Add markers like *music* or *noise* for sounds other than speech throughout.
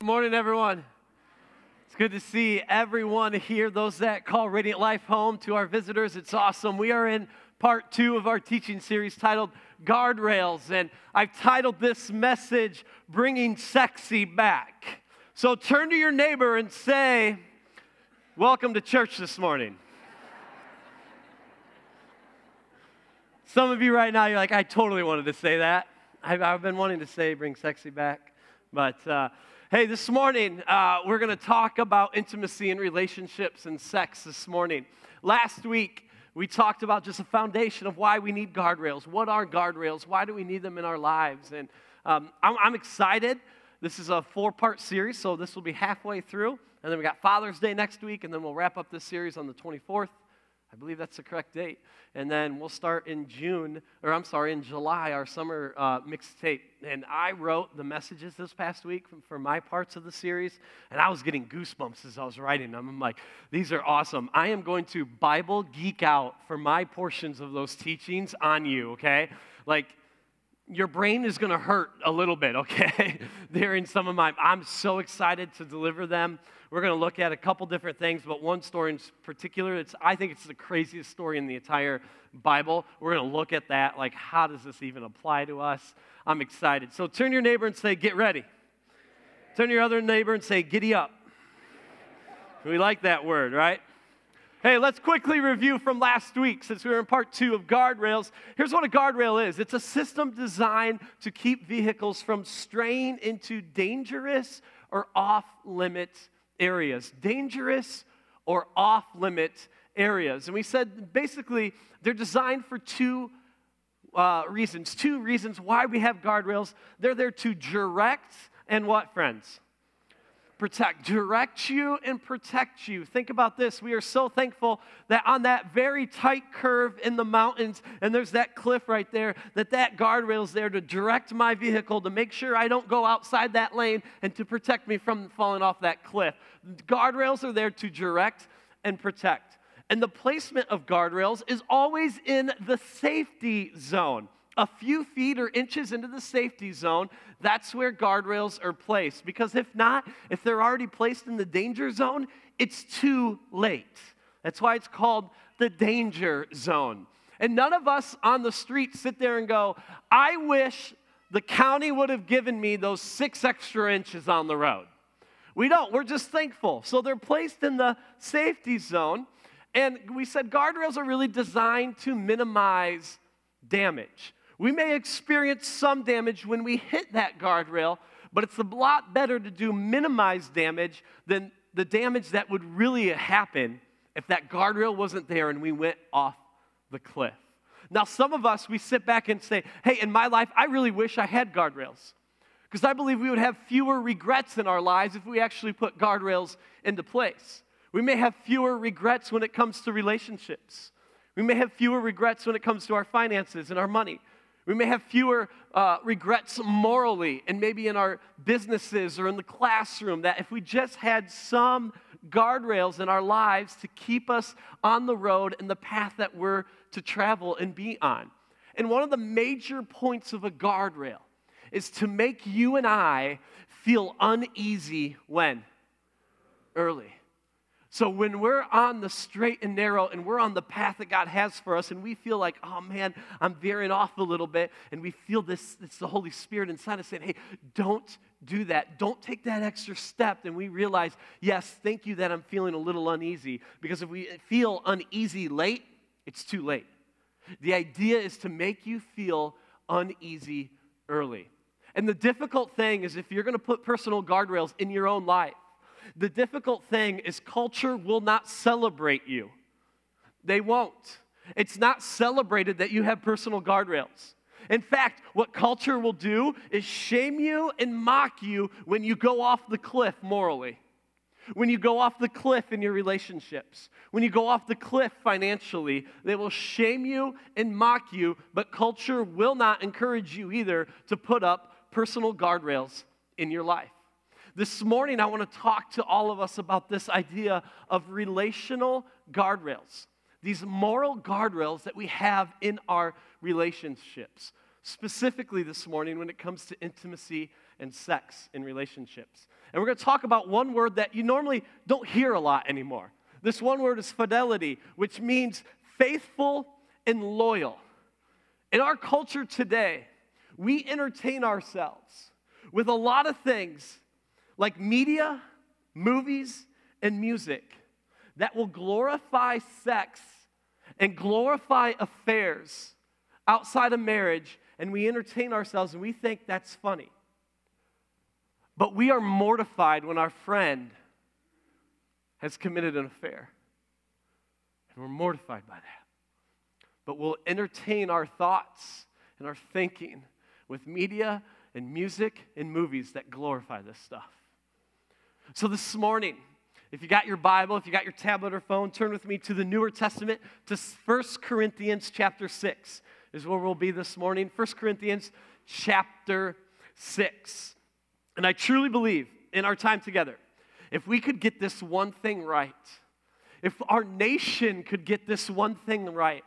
Good morning, everyone. It's good to see everyone here, those that call Radiant Life home, to our visitors. It's awesome. We are in part two of our teaching series titled Guardrails, and I've titled this message Bringing Sexy Back. So turn to your neighbor and say, Welcome to church this morning. Some of you right now, you're like, I totally wanted to say that. I've, I've been wanting to say, Bring Sexy Back. But, uh, Hey, this morning uh, we're going to talk about intimacy and relationships and sex this morning. Last week we talked about just a foundation of why we need guardrails. What are guardrails? Why do we need them in our lives? And um, I'm, I'm excited. This is a four part series, so this will be halfway through. And then we got Father's Day next week, and then we'll wrap up this series on the 24th. I believe that's the correct date. And then we'll start in June, or I'm sorry, in July, our summer uh, mixtape. And I wrote the messages this past week for my parts of the series, and I was getting goosebumps as I was writing them. I'm like, these are awesome. I am going to Bible geek out for my portions of those teachings on you, okay? Like, your brain is going to hurt a little bit, okay? *laughs* They're in some of my, I'm so excited to deliver them. We're going to look at a couple different things, but one story in particular, it's, I think it's the craziest story in the entire Bible. We're going to look at that, like, how does this even apply to us? I'm excited. So turn your neighbor and say, get ready. Turn your other neighbor and say, giddy up. We like that word, right? Hey, let's quickly review from last week since we were in part two of guardrails. Here's what a guardrail is it's a system designed to keep vehicles from straying into dangerous or off limits areas, dangerous or off limit areas. And we said basically they're designed for two uh, reasons. Two reasons why we have guardrails. They're there to direct and what, friends? Protect, direct you and protect you. Think about this. We are so thankful that on that very tight curve in the mountains, and there's that cliff right there, that that guardrail is there to direct my vehicle to make sure I don't go outside that lane and to protect me from falling off that cliff. Guardrails are there to direct and protect. And the placement of guardrails is always in the safety zone a few feet or inches into the safety zone, that's where guardrails are placed. Because if not, if they're already placed in the danger zone, it's too late. That's why it's called the danger zone. And none of us on the street sit there and go, I wish the county would have given me those six extra inches on the road. We don't. We're just thankful. So they're placed in the safety zone. And we said guardrails are really designed to minimize damage. We may experience some damage when we hit that guardrail, but it's a lot better to do minimized damage than the damage that would really happen if that guardrail wasn't there and we went off the cliff. Now, some of us, we sit back and say, hey, in my life, I really wish I had guardrails. Because I believe we would have fewer regrets in our lives if we actually put guardrails into place. We may have fewer regrets when it comes to relationships. We may have fewer regrets when it comes to our finances and our money. We may have fewer uh, regrets morally and maybe in our businesses or in the classroom. That if we just had some guardrails in our lives to keep us on the road and the path that we're to travel and be on. And one of the major points of a guardrail is to make you and I feel uneasy when? Early. So when we're on the straight and narrow and we're on the path that God has for us and we feel like, oh man, I'm veering off a little bit, and we feel this, it's the Holy Spirit inside us saying, hey, don't do that. Don't take that extra step. And we realize, yes, thank you that I'm feeling a little uneasy. Because if we feel uneasy late, it's too late. The idea is to make you feel uneasy early. And the difficult thing is if you're going to put personal guardrails in your own life, the difficult thing is, culture will not celebrate you. They won't. It's not celebrated that you have personal guardrails. In fact, what culture will do is shame you and mock you when you go off the cliff morally, when you go off the cliff in your relationships, when you go off the cliff financially. They will shame you and mock you, but culture will not encourage you either to put up personal guardrails in your life. This morning, I want to talk to all of us about this idea of relational guardrails, these moral guardrails that we have in our relationships. Specifically, this morning, when it comes to intimacy and sex in relationships. And we're going to talk about one word that you normally don't hear a lot anymore. This one word is fidelity, which means faithful and loyal. In our culture today, we entertain ourselves with a lot of things like media, movies, and music that will glorify sex and glorify affairs outside of marriage, and we entertain ourselves and we think that's funny. But we are mortified when our friend has committed an affair. And we're mortified by that. But we'll entertain our thoughts and our thinking with media and music and movies that glorify this stuff. So this morning, if you got your Bible, if you got your tablet or phone, turn with me to the Newer Testament, to 1 Corinthians chapter 6 is where we'll be this morning. 1 Corinthians chapter 6. And I truly believe in our time together, if we could get this one thing right, if our nation could get this one thing right,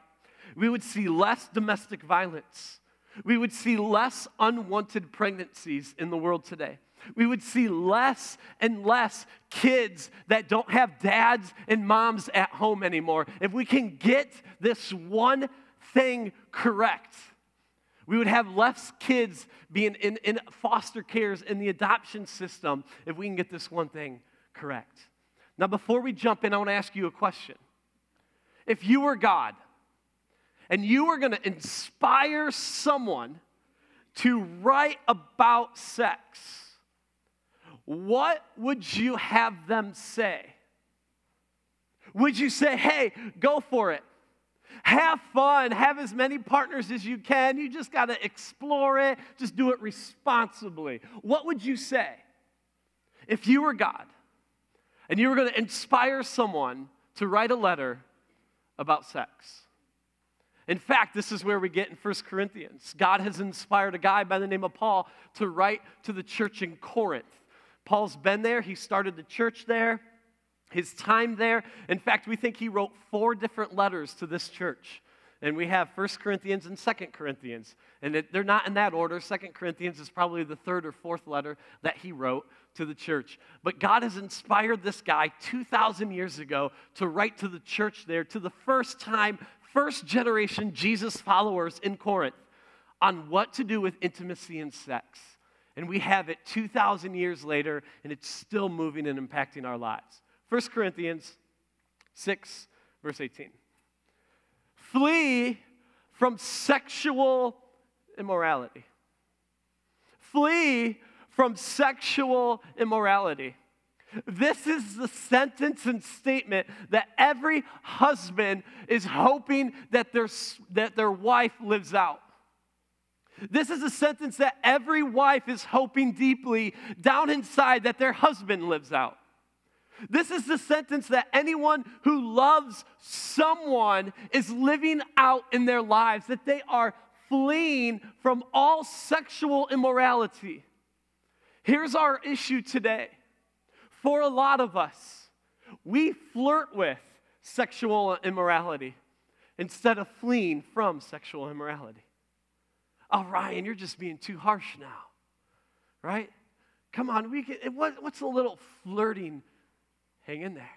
we would see less domestic violence. We would see less unwanted pregnancies in the world today we would see less and less kids that don't have dads and moms at home anymore. If we can get this one thing correct, we would have less kids being in, in foster cares in the adoption system if we can get this one thing correct. Now, before we jump in, I want to ask you a question. If you were God and you were going to inspire someone to write about sex, what would you have them say? Would you say, hey, go for it? Have fun, have as many partners as you can. You just got to explore it, just do it responsibly. What would you say if you were God and you were going to inspire someone to write a letter about sex? In fact, this is where we get in 1 Corinthians. God has inspired a guy by the name of Paul to write to the church in Corinth. Paul's been there, he started the church there, his time there. In fact, we think he wrote four different letters to this church. And we have First Corinthians and Second Corinthians. And it, they're not in that order. Second Corinthians is probably the third or fourth letter that he wrote to the church. But God has inspired this guy 2,000 years ago to write to the church there, to the first time, first generation Jesus followers in Corinth, on what to do with intimacy and sex. And we have it 2,000 years later, and it's still moving and impacting our lives. 1 Corinthians 6, verse 18. Flee from sexual immorality. Flee from sexual immorality. This is the sentence and statement that every husband is hoping that their, that their wife lives out. This is a sentence that every wife is hoping deeply down inside that their husband lives out. This is the sentence that anyone who loves someone is living out in their lives, that they are fleeing from all sexual immorality. Here's our issue today. For a lot of us, we flirt with sexual immorality instead of fleeing from sexual immorality. Oh, Ryan, you're just being too harsh now, right? Come on, we can, what, what's a little flirting? Hang in there.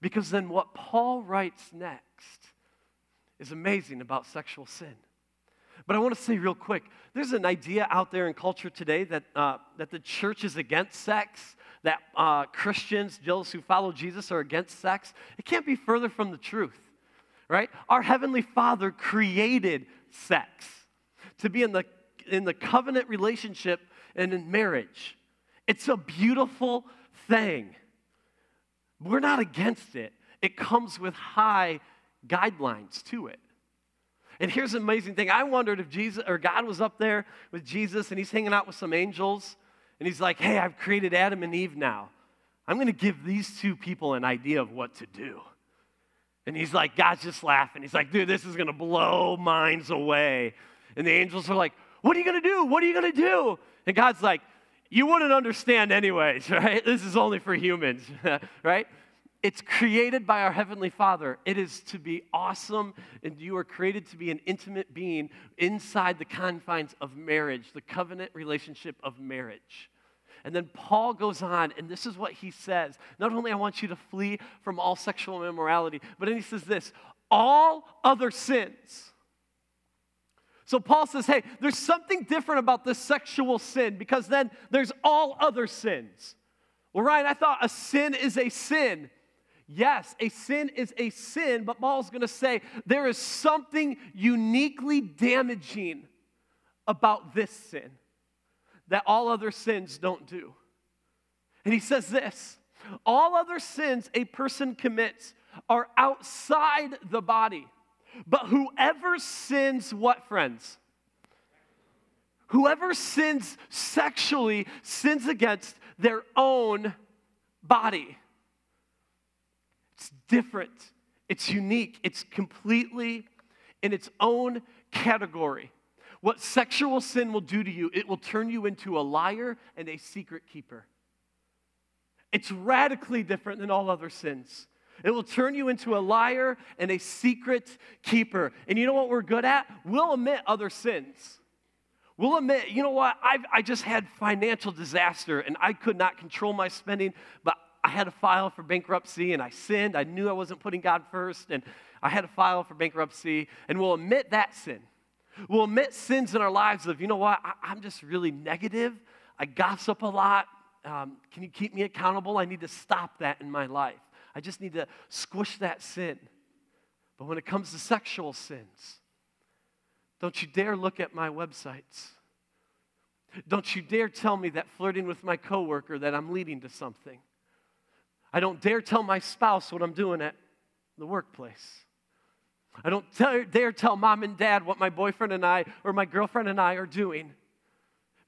Because then what Paul writes next is amazing about sexual sin. But I want to say real quick there's an idea out there in culture today that, uh, that the church is against sex, that uh, Christians, those who follow Jesus, are against sex. It can't be further from the truth, right? Our Heavenly Father created sex to be in the, in the covenant relationship and in marriage. It's a beautiful thing. We're not against it, it comes with high guidelines to it. And here's an amazing thing. I wondered if Jesus or God was up there with Jesus and he's hanging out with some angels and he's like, "Hey, I've created Adam and Eve now. I'm going to give these two people an idea of what to do." And he's like, God's just laughing. He's like, "Dude, this is going to blow minds away." And the angels are like, What are you going to do? What are you going to do? And God's like, You wouldn't understand, anyways, *laughs* right? This is only for humans, *laughs* right? It's created by our Heavenly Father. It is to be awesome, and you are created to be an intimate being inside the confines of marriage, the covenant relationship of marriage. And then Paul goes on, and this is what he says. Not only I want you to flee from all sexual immorality, but then he says this all other sins. So Paul says, hey, there's something different about this sexual sin because then there's all other sins. Well, Ryan, I thought a sin is a sin. Yes, a sin is a sin, but Paul's going to say there is something uniquely damaging about this sin that all other sins don't do. And he says this all other sins a person commits are outside the body. But whoever sins, what, friends? Whoever sins sexually sins against their own body. It's different, it's unique, it's completely in its own category. What sexual sin will do to you, it will turn you into a liar and a secret keeper. It's radically different than all other sins. It will turn you into a liar and a secret keeper. And you know what we're good at? We'll admit other sins. We'll admit, you know what? I've, I just had financial disaster and I could not control my spending, but I had to file for bankruptcy and I sinned. I knew I wasn't putting God first and I had to file for bankruptcy. And we'll admit that sin. We'll admit sins in our lives of, you know what, I, am just really negative. I gossip a lot. Um, can you keep me accountable? I need to stop that in my life. I just need to squish that sin. But when it comes to sexual sins, don't you dare look at my websites. Don't you dare tell me that flirting with my coworker that I'm leading to something. I don't dare tell my spouse what I'm doing at the workplace. I don't dare tell mom and dad what my boyfriend and I or my girlfriend and I are doing.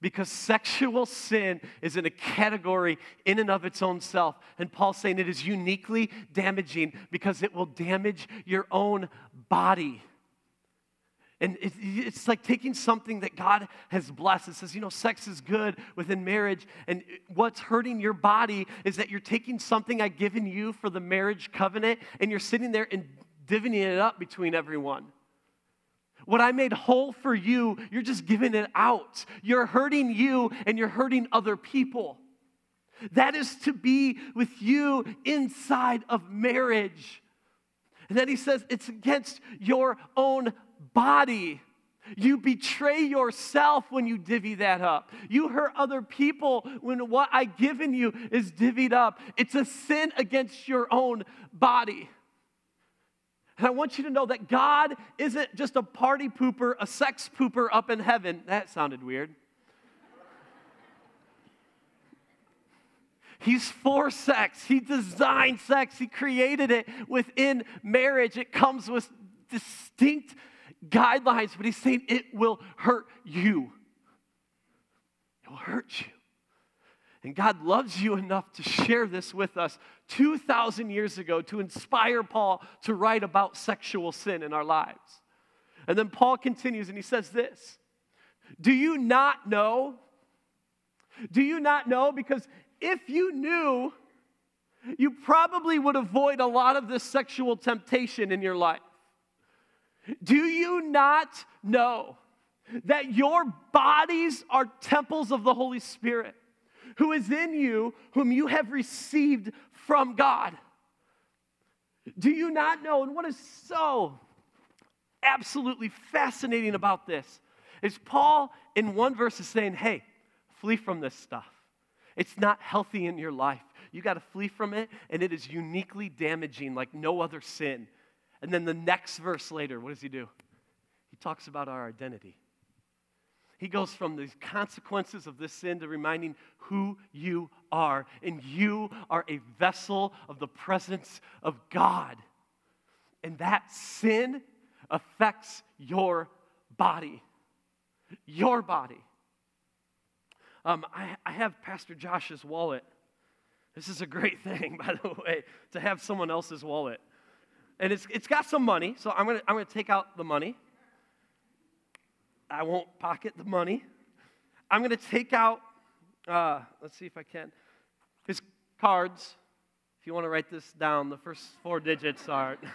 Because sexual sin is in a category in and of its own self. And Paul's saying it is uniquely damaging because it will damage your own body. And it's like taking something that God has blessed. It says, you know, sex is good within marriage. And what's hurting your body is that you're taking something I've given you for the marriage covenant and you're sitting there and divvying it up between everyone. What I made whole for you, you're just giving it out. You're hurting you and you're hurting other people. That is to be with you inside of marriage. And then he says it's against your own body. You betray yourself when you divvy that up. You hurt other people when what I've given you is divvied up. It's a sin against your own body. And I want you to know that God isn't just a party pooper, a sex pooper up in heaven. That sounded weird. He's for sex. He designed sex. He created it within marriage. It comes with distinct guidelines, but he's saying it will hurt you. It will hurt you. And God loves you enough to share this with us 2,000 years ago to inspire Paul to write about sexual sin in our lives. And then Paul continues and he says this Do you not know? Do you not know? Because if you knew, you probably would avoid a lot of this sexual temptation in your life. Do you not know that your bodies are temples of the Holy Spirit? Who is in you, whom you have received from God. Do you not know? And what is so absolutely fascinating about this is Paul, in one verse, is saying, hey, flee from this stuff. It's not healthy in your life. You got to flee from it, and it is uniquely damaging like no other sin. And then the next verse later, what does he do? He talks about our identity. He goes from the consequences of this sin to reminding who you are. And you are a vessel of the presence of God. And that sin affects your body. Your body. Um, I, I have Pastor Josh's wallet. This is a great *laughs* thing, by the way, to have someone else's wallet. And it's, it's got some money, so I'm to I'm to take out the money. I won't pocket the money. I'm going to take out, uh, let's see if I can, his cards. If you want to write this down, the first four digits are. *laughs*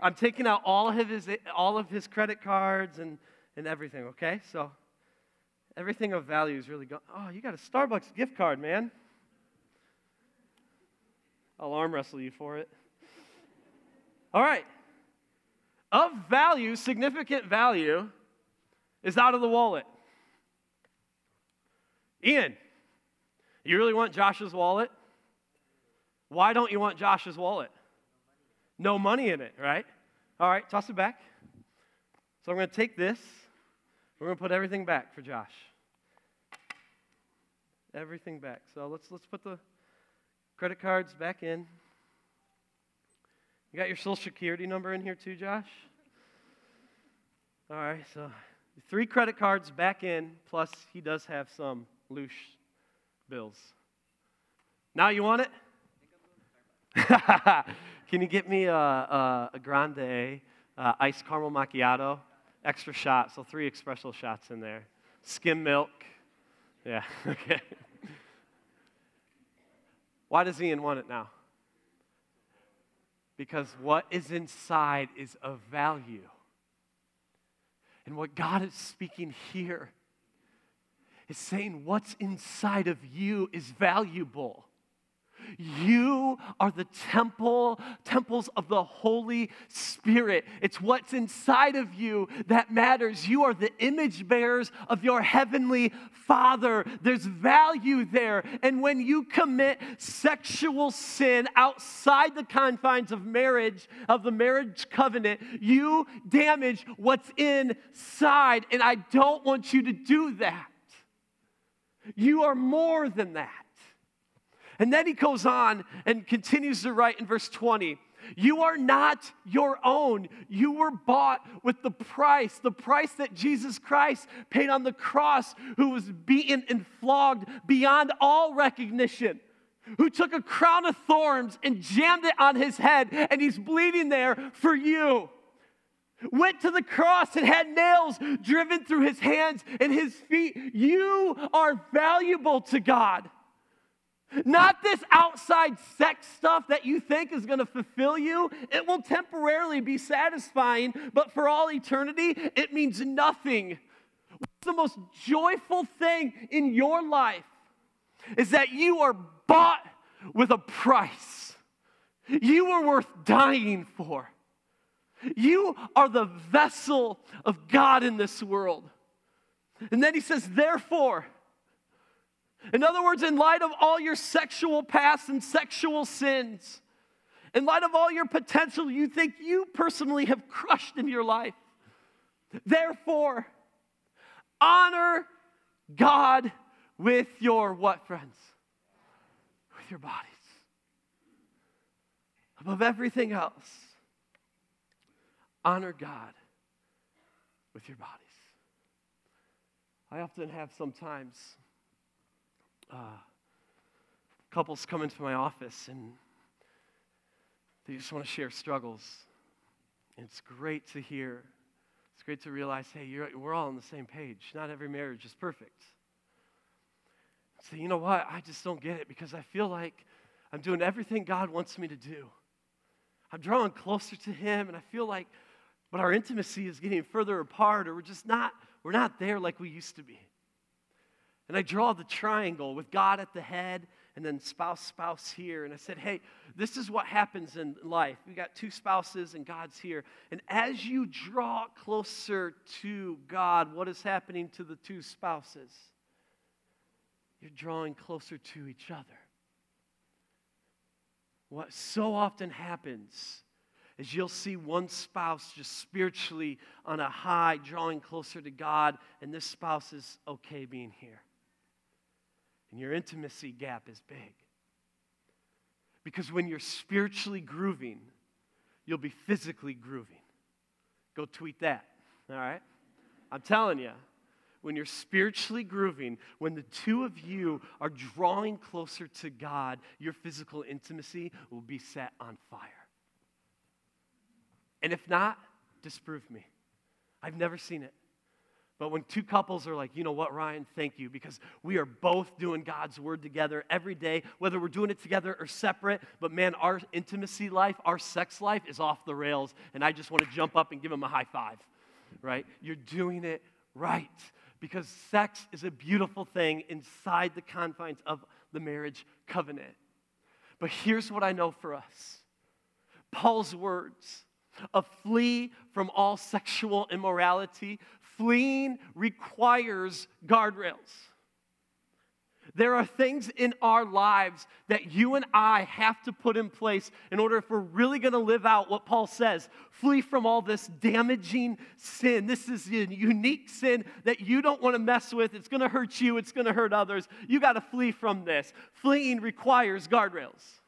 I'm taking out all of his, all of his credit cards and, and everything, okay? So everything of value is really gone. Oh, you got a Starbucks gift card, man. I'll arm wrestle you for it. All right. Of value, significant value, is out of the wallet. Ian, you really want Josh's wallet? Why don't you want Josh's wallet? No money in it, right? All right, toss it back. So I'm going to take this. We're going to put everything back for Josh. Everything back. So let's let's put the credit cards back in. You got your social security number in here too, Josh? All right, so three credit cards back in, plus he does have some loose bills. Now you want it? *laughs* Can you get me a, a, a grande uh, iced caramel macchiato? Extra shot, so three espresso shots in there. Skim milk. Yeah, *laughs* okay. Why does Ian want it now? Because what is inside is of value. And what God is speaking here is saying what's inside of you is valuable. You are the temple, temples of the Holy Spirit. It's what's inside of you that matters. You are the image bearers of your heavenly Father. There's value there. And when you commit sexual sin outside the confines of marriage, of the marriage covenant, you damage what's inside. And I don't want you to do that. You are more than that. And then he goes on and continues to write in verse 20 You are not your own. You were bought with the price, the price that Jesus Christ paid on the cross, who was beaten and flogged beyond all recognition. Who took a crown of thorns and jammed it on his head, and he's bleeding there for you went to the cross and had nails driven through his hands and his feet. You are valuable to God. Not this outside sex stuff that you think is going to fulfill you. It will temporarily be satisfying, but for all eternity, it means nothing. What's the most joyful thing in your life is that you are bought with a price. You are worth dying for. You are the vessel of God in this world. And then he says, therefore, in other words, in light of all your sexual past and sexual sins, in light of all your potential you think you personally have crushed in your life, therefore, honor God with your what, friends? With your bodies. Above everything else, honor God with your bodies. I often have sometimes uh, couples come into my office and they just want to share struggles. And it's great to hear. It's great to realize, hey, we're all on the same page. Not every marriage is perfect. So, you know what? I just don't get it because I feel like I'm doing everything God wants me to do. I'm drawing closer to Him, and I feel like, but our intimacy is getting further apart, or we're just not, we're not there like we used to be. And I draw the triangle with God at the head and then spouse, spouse here. And I said, hey, this is what happens in life. We got two spouses and God's here. And as you draw closer to God, what is happening to the two spouses? You're drawing closer to each other. What so often happens is you'll see one spouse just spiritually on a high, drawing closer to God, and this spouse is okay being here and your intimacy gap is big. Because when you're spiritually grooving, you'll be physically grooving. Go tweet that, all right? I'm telling you, when you're spiritually grooving, when the two of you are drawing closer to God, your physical intimacy will be set on fire. And if not, disprove me. I've never seen it. But when two couples are like, you know what, Ryan, thank you, because we are both doing God's word together every day, whether we're doing it together or separate. But man, our intimacy life, our sex life is off the rails, and I just want to jump up and give them a high five, right? You're doing it right, because sex is a beautiful thing inside the confines of the marriage covenant. But here's what I know for us Paul's words of flee from all sexual immorality, fleeing requires guardrails. There are things in our lives that you and I have to put in place in order if we're really going to live out what Paul says. Flee from all this damaging sin. This is a unique sin that you don't want to mess with. It's going to hurt you, it's going to hurt others. You got to flee from this. Fleeing requires guardrails.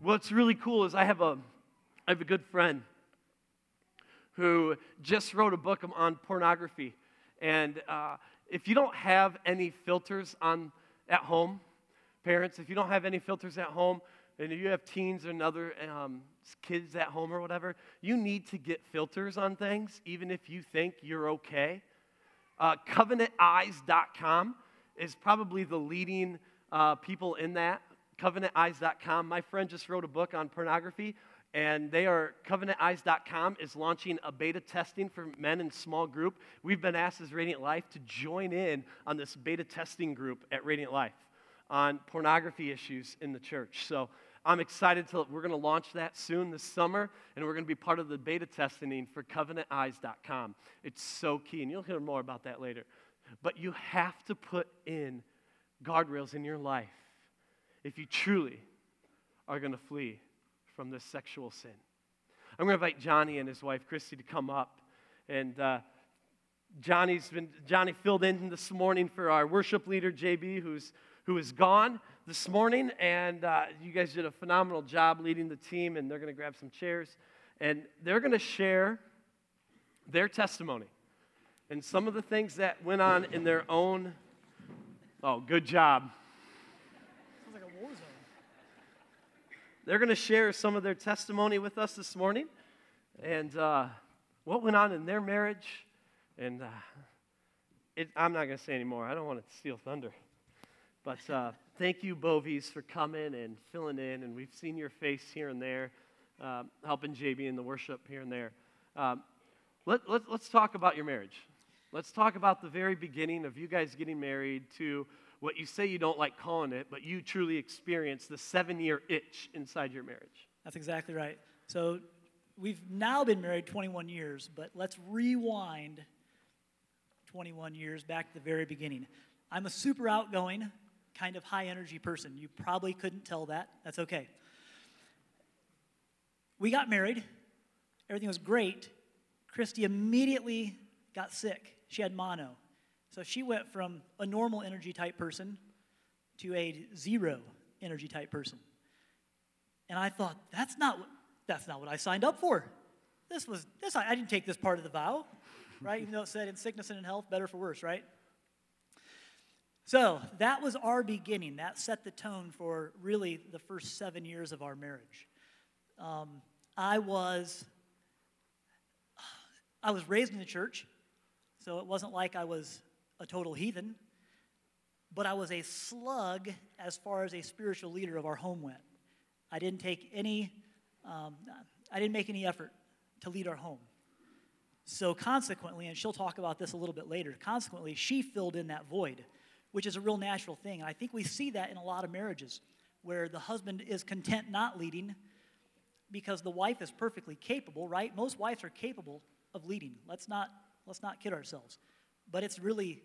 What's really cool is I have a, I have a good friend who just wrote a book on pornography. And uh, if you don't have any filters on at home, parents, if you don't have any filters at home, and if you have teens and other um, kids at home or whatever, you need to get filters on things, even if you think you're okay. Uh, CovenantEyes.com is probably the leading uh, people in that. CovenantEyes.com. My friend just wrote a book on pornography and they are covenanteyes.com is launching a beta testing for men in small group. We've been asked as radiant life to join in on this beta testing group at radiant life on pornography issues in the church. So i'm excited to we're going to launch that soon this summer and we're going to be part of the beta testing for covenanteyes.com it's so key and you'll hear more about that later. But you have to put in guardrails in your life if you truly are going to flee from this sexual sin. I'm going to invite Johnny and his wife Christy to come up. And uh, Johnny's been, Johnny filled in this morning for our worship leader, JB, who's, who is gone this morning. And uh, you guys did a phenomenal job leading the team, and they're going to grab some chairs. And they're going to share their testimony and some of the things that went on in their own. Oh, good job. They're going to share some of their testimony with us this morning and uh, what went on in their marriage. And uh, it, I'm not going to say anymore. I don't want to steal thunder. But uh, thank you, Bovies, for coming and filling in. And we've seen your face here and there, uh, helping JB in the worship here and there. Um, let, let, let's talk about your marriage. Let's talk about the very beginning of you guys getting married to what you say you don't like calling it, but you truly experience the seven year itch inside your marriage. That's exactly right. So we've now been married 21 years, but let's rewind 21 years back to the very beginning. I'm a super outgoing, kind of high energy person. You probably couldn't tell that. That's okay. We got married, everything was great. Christy immediately got sick. She had mono. So she went from a normal energy type person to a zero energy type person. And I thought, that's not what, that's not what I signed up for. This was this I didn't take this part of the vow, right? Even though it said in sickness and in health, better for worse, right? So that was our beginning. That set the tone for really the first seven years of our marriage. Um, I was I was raised in the church, so it wasn't like I was a total heathen, but I was a slug as far as a spiritual leader of our home went. I didn't take any, um, I didn't make any effort to lead our home. So consequently, and she'll talk about this a little bit later, consequently, she filled in that void, which is a real natural thing. And I think we see that in a lot of marriages where the husband is content not leading because the wife is perfectly capable, right? Most wives are capable of leading. Let's not, let's not kid ourselves. But it's really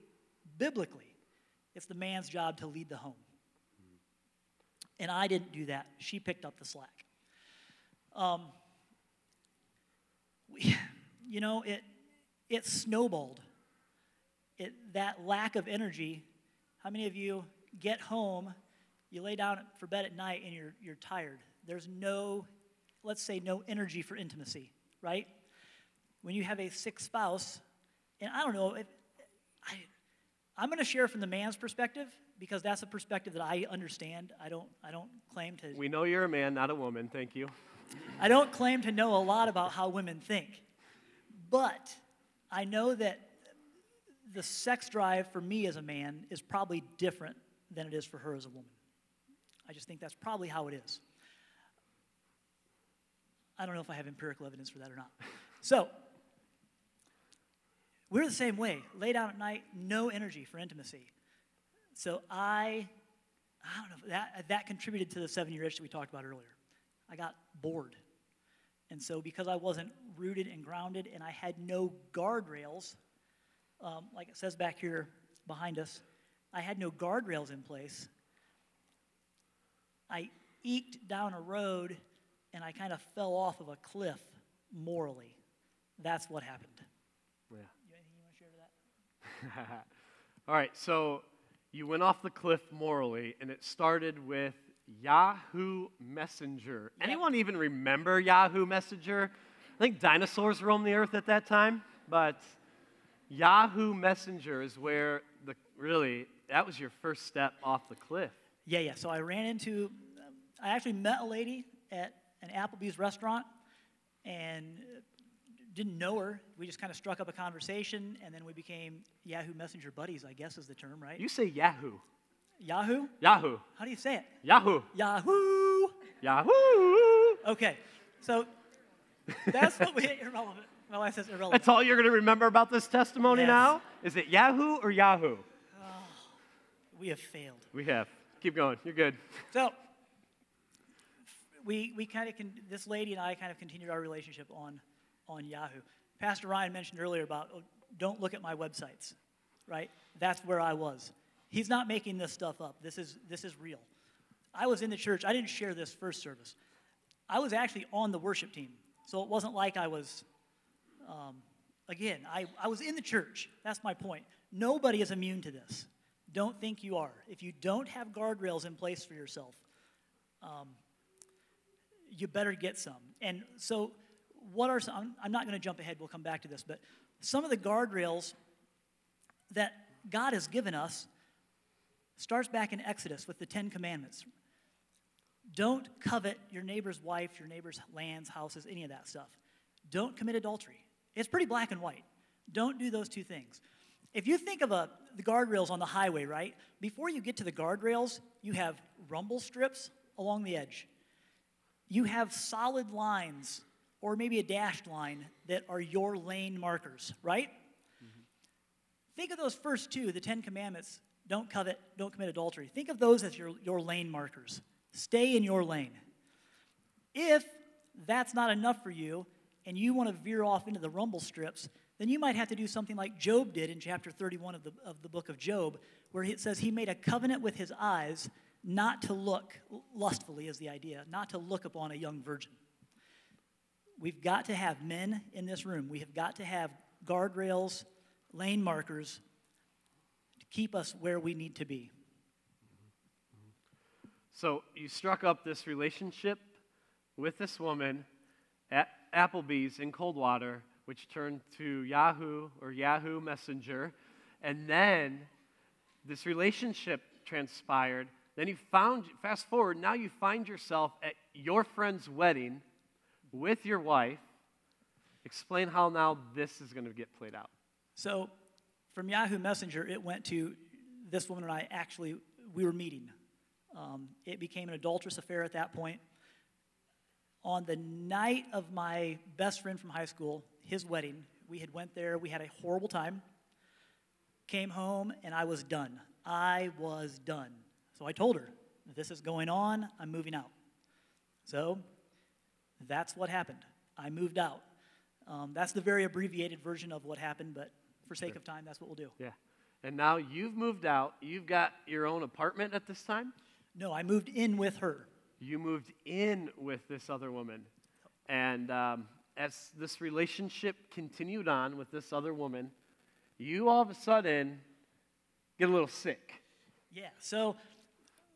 biblically, it's the man's job to lead the home. And I didn't do that. She picked up the slack. Um, we, *laughs* you know, it, it snowballed. It, that lack of energy. How many of you get home, you lay down for bed at night, and you're, you're tired? There's no, let's say, no energy for intimacy, right? When you have a sick spouse, and I don't know, if, I, I'm going to share from the man's perspective because that's a perspective that I understand. I don't, I don't claim to. We know you're a man, not a woman. Thank you. *laughs* I don't claim to know a lot about how women think. But I know that the sex drive for me as a man is probably different than it is for her as a woman. I just think that's probably how it is. I don't know if I have empirical evidence for that or not. So, we're the same way. Lay down at night, no energy for intimacy. So I, I don't know, that, that contributed to the seven year itch that we talked about earlier. I got bored. And so, because I wasn't rooted and grounded and I had no guardrails, um, like it says back here behind us, I had no guardrails in place. I eked down a road and I kind of fell off of a cliff morally. That's what happened. Yeah. You anything you want to share to that? *laughs* All right, so you went off the cliff morally, and it started with Yahoo Messenger. Yep. Anyone even remember Yahoo Messenger? I think dinosaurs roamed the earth at that time, but Yahoo Messenger is where the really that was your first step off the cliff. Yeah, yeah. So I ran into, um, I actually met a lady at an Applebee's restaurant and didn't know her. We just kind of struck up a conversation and then we became Yahoo Messenger buddies, I guess is the term, right? You say Yahoo. Yahoo? Yahoo. How do you say it? Yahoo. Yahoo! Yahoo. Okay, so that's what we, *laughs* irrelevant. My wife says irrelevant. That's all you're going to remember about this testimony Yes. now? Is it Yahoo or Yahoo? Oh, we have failed. We have. Keep going. You're good. So we, we kind of can, this lady and I kind of continued our relationship on, on Yahoo. Pastor Ryan mentioned earlier about oh, don't look at my websites, right? That's where I was. He's not making this stuff up. This is, this is real. I was in the church. I didn't share this first service. I was actually on the worship team. So it wasn't like I was, um, again, I, I was in the church. That's my point. Nobody is immune to this. Don't think you are. If you don't have guardrails in place for yourself, um, you better get some. And so, what are some? I'm, not going to jump ahead, we'll come back to this, but some of the guardrails that God has given us starts back in Exodus with the Ten Commandments. Don't covet your neighbor's wife, your neighbor's lands, houses, any of that stuff. Don't commit adultery. It's pretty black and white. Don't do those two things. If you think of a, the guardrails on the highway, right? Before you get to the guardrails, you have rumble strips along the edge. You have solid lines, or maybe a dashed line, that are your lane markers, right? Mm-hmm. Think of those first two, the Ten Commandments don't covet, don't commit adultery. Think of those as your, your lane markers. Stay in your lane. If that's not enough for you and you want to veer off into the rumble strips, then you might have to do something like Job did in chapter 31 of the, of the book of Job, where it says he made a covenant with his eyes not to look, lustfully is the idea, not to look upon a young virgin. We've got to have men in this room, we have got to have guardrails, lane markers to keep us where we need to be. So you struck up this relationship with this woman at Applebee's in Coldwater, which turned to Yahoo or Yahoo Messenger. And then this relationship transpired. Then you found, fast forward, now you find yourself at your friend's wedding with your wife. Explain how now this is going to get played out. So from Yahoo Messenger, it went to this woman and I actually, we were meeting. Um, it became an adulterous affair at that point. On the night of my best friend from high school, his wedding, we had went there. We had a horrible time. Came home and I was done. I was done. So I told her, "This is going on. I'm moving out." So that's what happened. I moved out. Um, that's the very abbreviated version of what happened, but for sake of time, that's what we'll do. Yeah. And now you've moved out. You've got your own apartment at this time. No, I moved in with her. You moved in with this other woman. And um, as this relationship continued on with this other woman, you all of a sudden get a little sick. Yeah, so,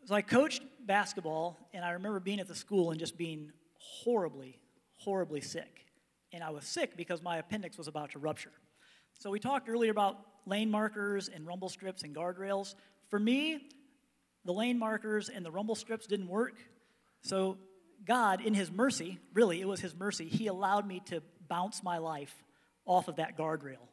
so I coached basketball, and I remember being at the school and just being horribly, horribly sick. And I was sick because my appendix was about to rupture. So we talked earlier about lane markers and rumble strips and guardrails. For me, the lane markers and the rumble strips didn't work. So God, in His mercy, really, it was His mercy, He allowed me to bounce my life off of that guardrail.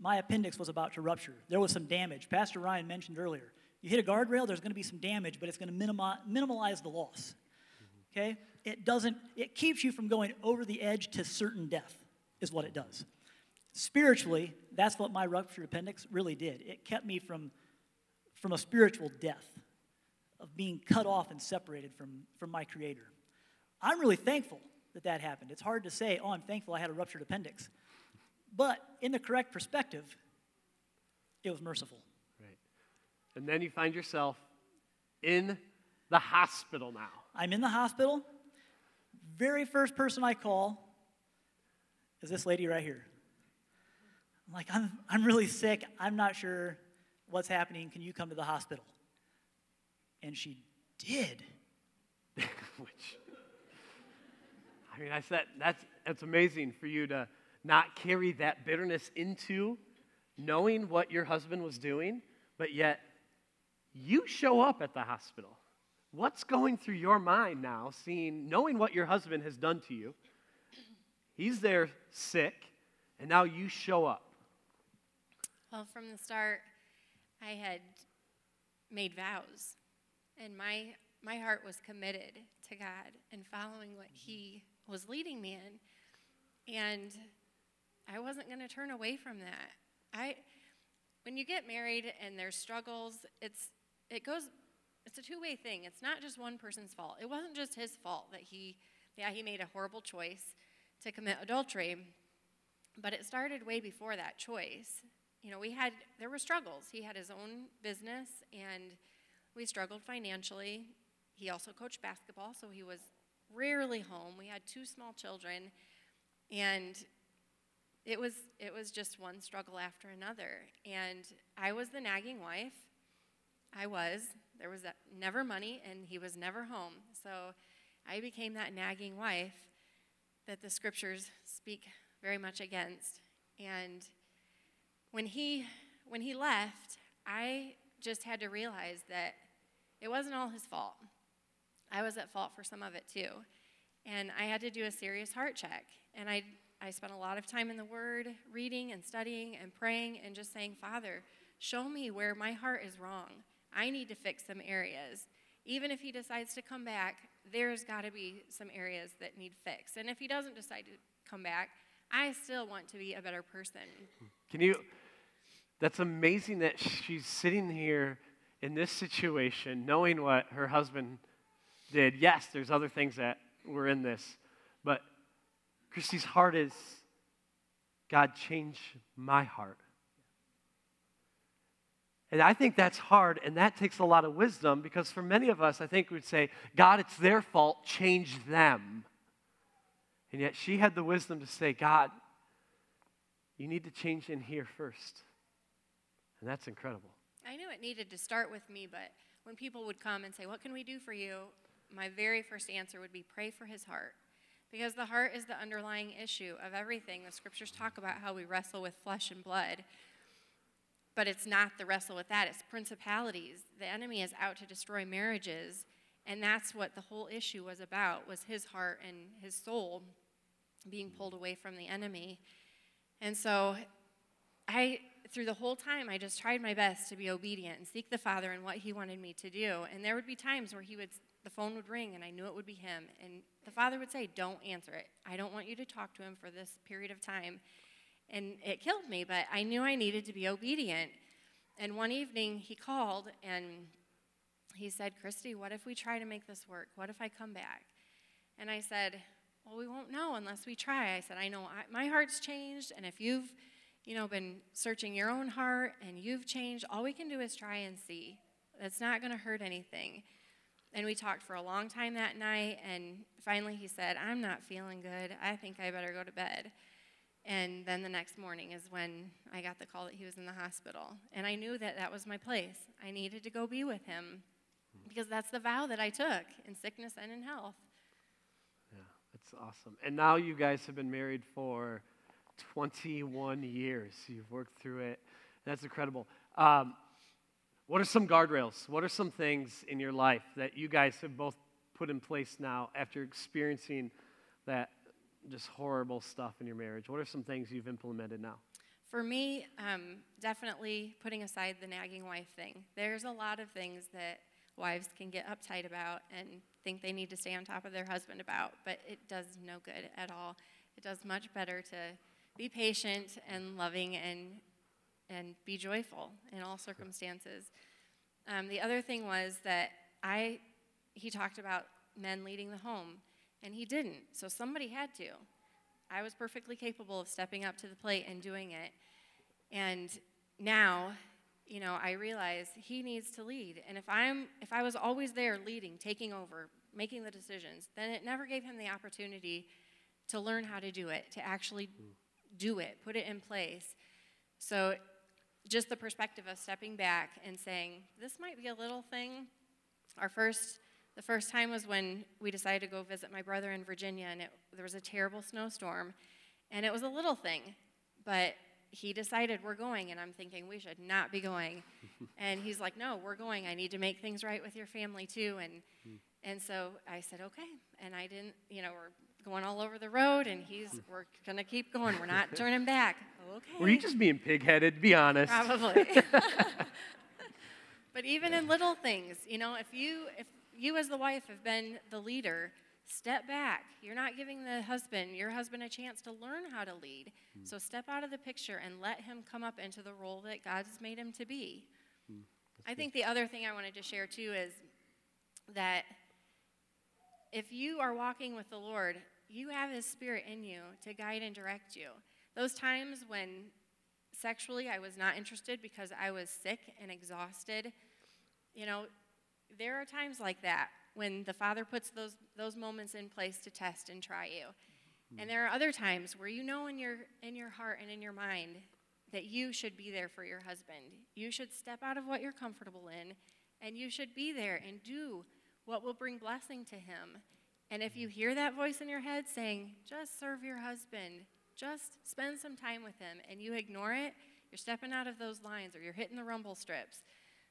my appendix was about to rupture. There was some damage. Pastor Ryan mentioned earlier. You hit a guardrail, there's going to be some damage, but it's going to minimi- minimize the loss. Okay? It doesn't, it keeps you from going over the edge to certain death, is what it does. Spiritually, that's what my ruptured appendix really did. It kept me from, from a spiritual death, of being cut off and separated from, from my Creator. I'm really thankful that that happened. It's hard to say, oh, I'm thankful I had a ruptured appendix. But in the correct perspective, it was merciful. Right. And then you find yourself in the hospital now. I'm in the hospital. Very first person I call is this lady right here. I'm like, I'm, I'm really sick. I'm not sure what's happening. Can you come to the hospital? And she did. *laughs* Which, I mean, I said, that's, that's amazing for you to not carry that bitterness into knowing what your husband was doing, but yet you show up at the hospital. What's going through your mind now, seeing, knowing what your husband has done to you? He's there sick, and now you show up. Well, from the start, I had made vows, and my my heart was committed to God and following what mm-hmm. He was leading me in, and I wasn't going to turn away from that. I, when you get married and there's struggles, it's it goes, it's a two-way thing. It's not just one person's fault. It wasn't just his fault that he, yeah, he made a horrible choice to commit adultery, but it started way before that choice. You know, we had there were struggles. He had his own business, and we struggled financially. He also coached basketball, so he was rarely home. We had two small children, and it was it was just one struggle after another and i was the nagging wife i was there was never money and he was never home. So i became that nagging wife that the scriptures speak very much against. And when he when he left i just had to realize that it wasn't all his fault. I was at fault for some of it too. And i had to do a serious heart check. And i I spent a lot of time in the Word, reading and studying and praying and just saying, Father, show me where my heart is wrong. I need to fix some areas. Even if he decides to come back, there's got to be some areas that need fixed. And if he doesn't decide to come back, I still want to be a better person. Can you? That's amazing that she's sitting here in this situation, knowing what her husband did. Yes, there's other things that were in this, but Christy's heart is God, change my heart. And I think that's hard, and that takes a lot of wisdom because for many of us, I think we'd say, God, it's their fault, change them. And yet she had the wisdom to say, God, you need to change in here first. And that's incredible. I knew it needed to start with me, but when people would come and say, What can we do for you? My very first answer would be, Pray for his heart. Because the heart is the underlying issue of everything. The scriptures talk about how we wrestle with flesh and blood. But it's not the wrestle with that, it's principalities. The enemy is out to destroy marriages. And that's what the whole issue was about was his heart and his soul being pulled away from the enemy. And so I through the whole time I just tried my best to be obedient and seek the Father and what he wanted me to do. And there would be times where he would the phone would ring and I knew it would be him. And the father would say, Don't answer it. I don't want you to talk to him for this period of time. And it killed me, but I knew I needed to be obedient. And one evening he called and he said, Christy, what if we try to make this work? What if I come back? And I said, Well, we won't know unless we try. I said, I know I, my heart's changed, and if you've you know, been searching your own heart and you've changed, all we can do is try and see. That's not going to hurt anything. And we talked for a long time that night, and finally he said, I'm not feeling good. I think I better go to bed. And then the next morning is when I got the call that he was in the hospital. And I knew that that was my place. I needed to go be with him because that's the vow that I took in sickness and in health. Yeah, that's awesome. And now you guys have been married for 21 years. You've worked through it. That's incredible. Um, what are some guardrails? What are some things in your life that you guys have both put in place now after experiencing that just horrible stuff in your marriage? What are some things you've implemented now? For me, um, definitely putting aside the nagging wife thing. There's a lot of things that wives can get uptight about and think they need to stay on top of their husband about, but it does no good at all. It does much better to be patient and loving and and be joyful in all circumstances. Um, the other thing was that I he talked about men leading the home, and he didn't. So somebody had to. I was perfectly capable of stepping up to the plate and doing it. And now, you know, I realize he needs to lead. And if I'm if I was always there leading, taking over, making the decisions, then it never gave him the opportunity to learn how to do it, to actually do it, put it in place. So just the perspective of stepping back and saying, this might be a little thing. Our first the first time was when we decided to go visit my brother in Virginia, and it, there was a terrible snowstorm. And it was a little thing, but he decided we're going, and I'm thinking we should not be going. *laughs* and he's like, no, we're going. I need to make things right with your family too. And hmm. and so I said, okay. And I didn't, you know, we're going all over the road, and he's hmm. we're gonna keep going. We're not turning back. *laughs* Okay. Were you just being pig-headed? Be honest. Probably. *laughs* but even in little things, you know, if you if you as the wife have been the leader, step back. You're not giving the husband, your husband, a chance to learn how to lead. Mm. So step out of the picture and let him come up into the role that God's made him to be. Mm. I think the other thing I wanted to share too is that if you are walking with the Lord, you have His Spirit in you to guide and direct you. Those times when sexually I was not interested because I was sick and exhausted, you know, there are times like that when the Father puts those, those moments in place to test and try you. Mm-hmm. And there are other times where you know in your, in your heart and in your mind that you should be there for your husband. You should step out of what you're comfortable in, and you should be there and do what will bring blessing to him. And if you hear that voice in your head saying, just serve your husband, just spend some time with him, and you ignore it, you're stepping out of those lines or you're hitting the rumble strips.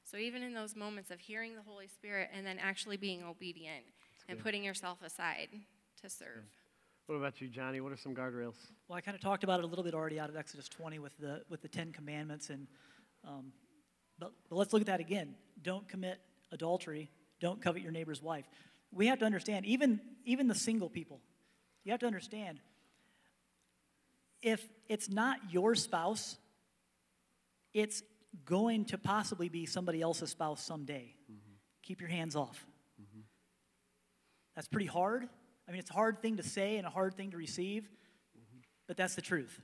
So even in those moments of hearing the Holy Spirit and then actually being obedient and putting yourself aside to serve. What about you, Johnny? What are some guardrails? Well, I kind of talked about it a little bit already out of Exodus 20 with the with the Ten Commandments, and um, but, but let's look at that again. Don't commit adultery. Don't covet your neighbor's wife. We have to understand, even even the single people, you have to understand. If it's not your spouse, it's going to possibly be somebody else's spouse someday. Mm-hmm. Keep your hands off. Mm-hmm. That's pretty hard. I mean, it's a hard thing to say and a hard thing to receive, mm-hmm. but that's the truth.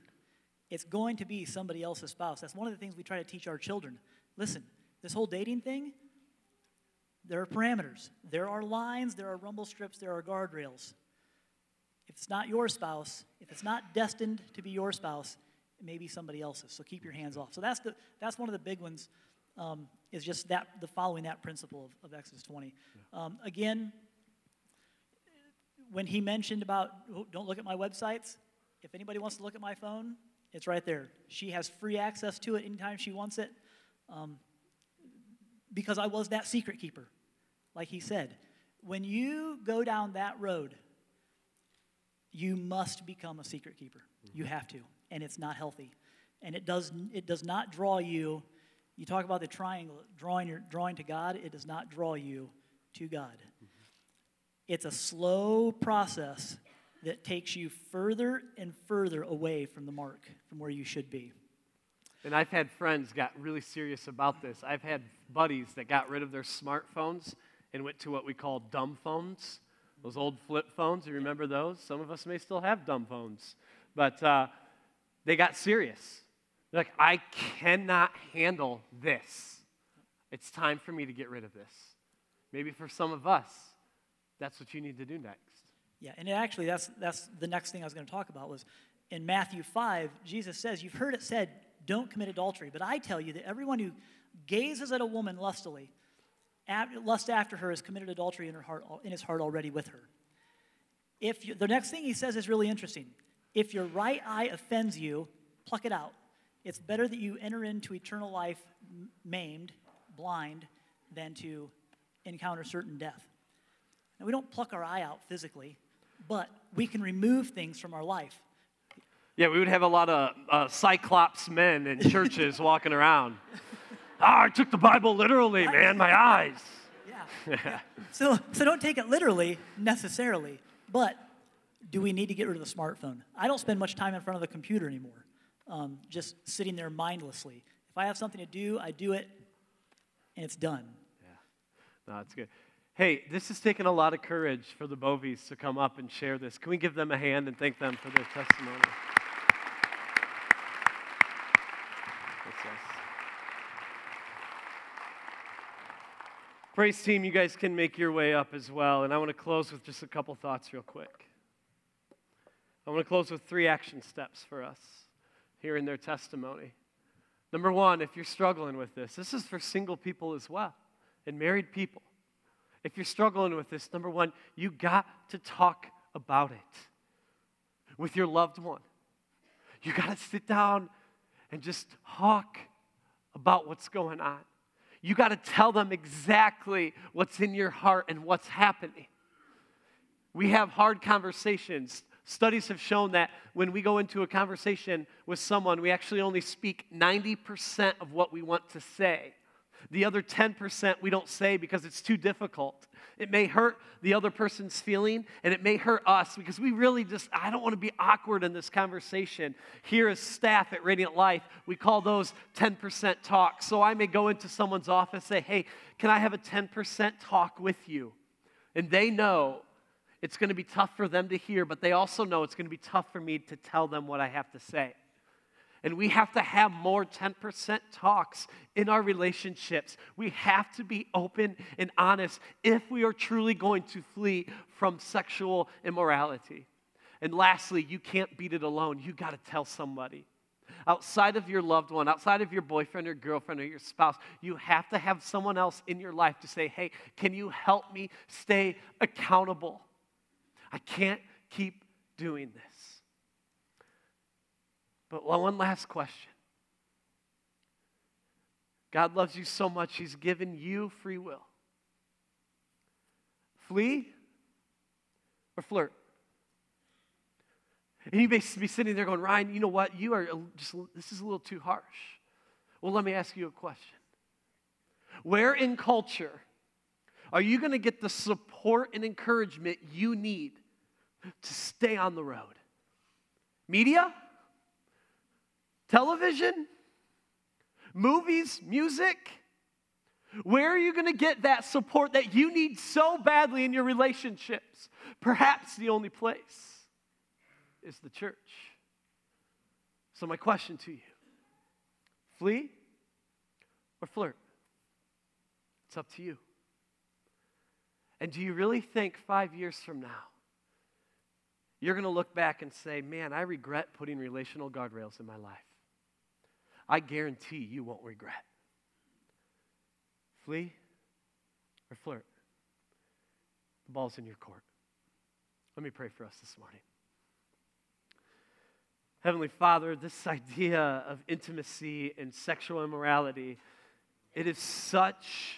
It's going to be somebody else's spouse. That's one of the things we try to teach our children. Listen, this whole dating thing, there are parameters, there are lines, there are rumble strips, there are guardrails. If it's not your spouse, if it's not destined to be your spouse, maybe somebody else's. So keep your hands off. So that's the that's one of the big ones. Um, is just that the following that principle of, of Exodus 20. Yeah. Um, again, when he mentioned about oh, don't look at my websites, if anybody wants to look at my phone, it's right there. She has free access to it anytime she wants it. Um, because I was that secret keeper, like he said. When you go down that road, you must become a secret keeper. Mm-hmm. You have to and it's not healthy. And it does, it does not draw you. You talk about the triangle, drawing, your, drawing to God, it does not draw you to God. It's a slow process that takes you further and further away from the mark, from where you should be. And I've had friends got really serious about this. I've had buddies that got rid of their smartphones and went to what we call dumb phones, those old flip phones. You remember those? Some of us may still have dumb phones. But uh, they got serious. They're like, I cannot handle this. It's time for me to get rid of this. Maybe for some of us, that's what you need to do next. Yeah, and actually, that's, that's the next thing I was going to talk about was in Matthew 5, Jesus says, You've heard it said, don't commit adultery. But I tell you that everyone who gazes at a woman lustily, lust after her, has committed adultery in, her heart, in his heart already with her. If you, the next thing he says is really interesting. If your right eye offends you, pluck it out. It's better that you enter into eternal life maimed, blind, than to encounter certain death. Now, we don't pluck our eye out physically, but we can remove things from our life. Yeah, we would have a lot of uh, cyclops men in *laughs* churches walking around. Ah, I took the Bible literally, man, my eyes. Yeah. *laughs* so, so don't take it literally necessarily, but do we need to get rid of the smartphone? I don't spend much time in front of the computer anymore, um, just sitting there mindlessly. If I have something to do, I do it, and it's done. Yeah, no, it's good. Hey, this has taken a lot of courage for the Bovies to come up and share this. Can we give them a hand and thank them for their testimony? Praise team, you guys can make your way up as well. And I want to close with just a couple thoughts, real quick. I want to close with three action steps for us here in their testimony. Number one, if you're struggling with this, this is for single people as well and married people. If you're struggling with this, number one, you got to talk about it with your loved one. You got to sit down and just talk about what's going on. You got to tell them exactly what's in your heart and what's happening. We have hard conversations. Studies have shown that when we go into a conversation with someone, we actually only speak 90% of what we want to say. The other 10% we don't say because it's too difficult. It may hurt the other person's feeling and it may hurt us because we really just, I don't want to be awkward in this conversation. Here as staff at Radiant Life, we call those 10% talks. So I may go into someone's office say, hey, can I have a 10% talk with you? And they know it's going to be tough for them to hear, but they also know it's going to be tough for me to tell them what I have to say. And we have to have more 10% talks in our relationships. We have to be open and honest if we are truly going to flee from sexual immorality. And lastly, you can't beat it alone. You got to tell somebody. Outside of your loved one, outside of your boyfriend or girlfriend or your spouse, you have to have someone else in your life to say, hey, can you help me stay accountable? I can't keep doing this. But one last question God loves you so much, He's given you free will. Flee or flirt? And you may be sitting there going, Ryan, you know what? You are just, this is a little too harsh. Well, let me ask you a question. Where in culture are you going to get the support and encouragement you need to stay on the road? Media? television, movies, music? Where are you going to get that support that you need so badly in your relationships? Perhaps the only place is the church. So, my question to you flee or flirt? It's up to you. And do you really think five years from now, you're going to look back and say, man, I regret putting relational guardrails in my life? I guarantee you won't regret. Flee or flirt. The ball's in your court. Let me pray for us this morning. Heavenly Father, this idea of intimacy and sexual immorality, it is such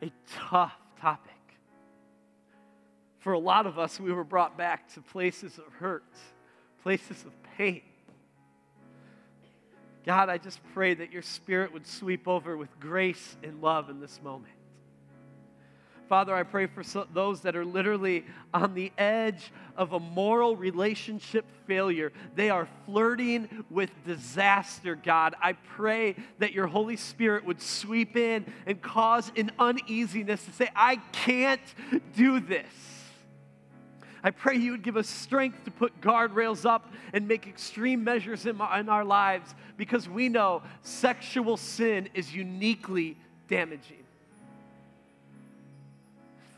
a tough topic. For a lot of us, we were brought back to places of hurt, places of pain. God, I just pray that your spirit would sweep over with grace and love in this moment. Father, I pray for so, those that are literally on the edge of a moral relationship failure. They are flirting with disaster, God. I pray that your Holy Spirit would sweep in and cause an uneasiness to say, I can't do this. I pray you would give us strength to put guardrails up and make extreme measures in, my, in our lives because we know sexual sin is uniquely damaging.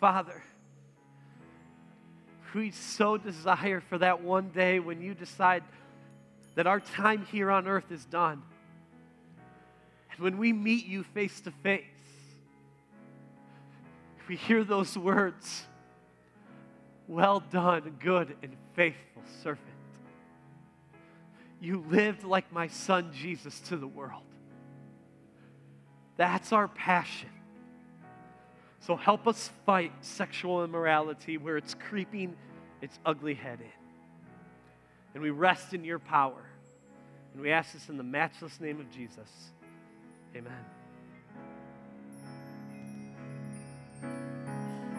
Father, we so desire for that one day when you decide that our time here on earth is done. And when we meet you face to face, we hear those words well done, good and faithful servant. You lived like my son Jesus to the world. That's our passion. So help us fight sexual immorality where it's creeping its ugly head in. And we rest in your power. And we ask this in the matchless name of Jesus. Amen.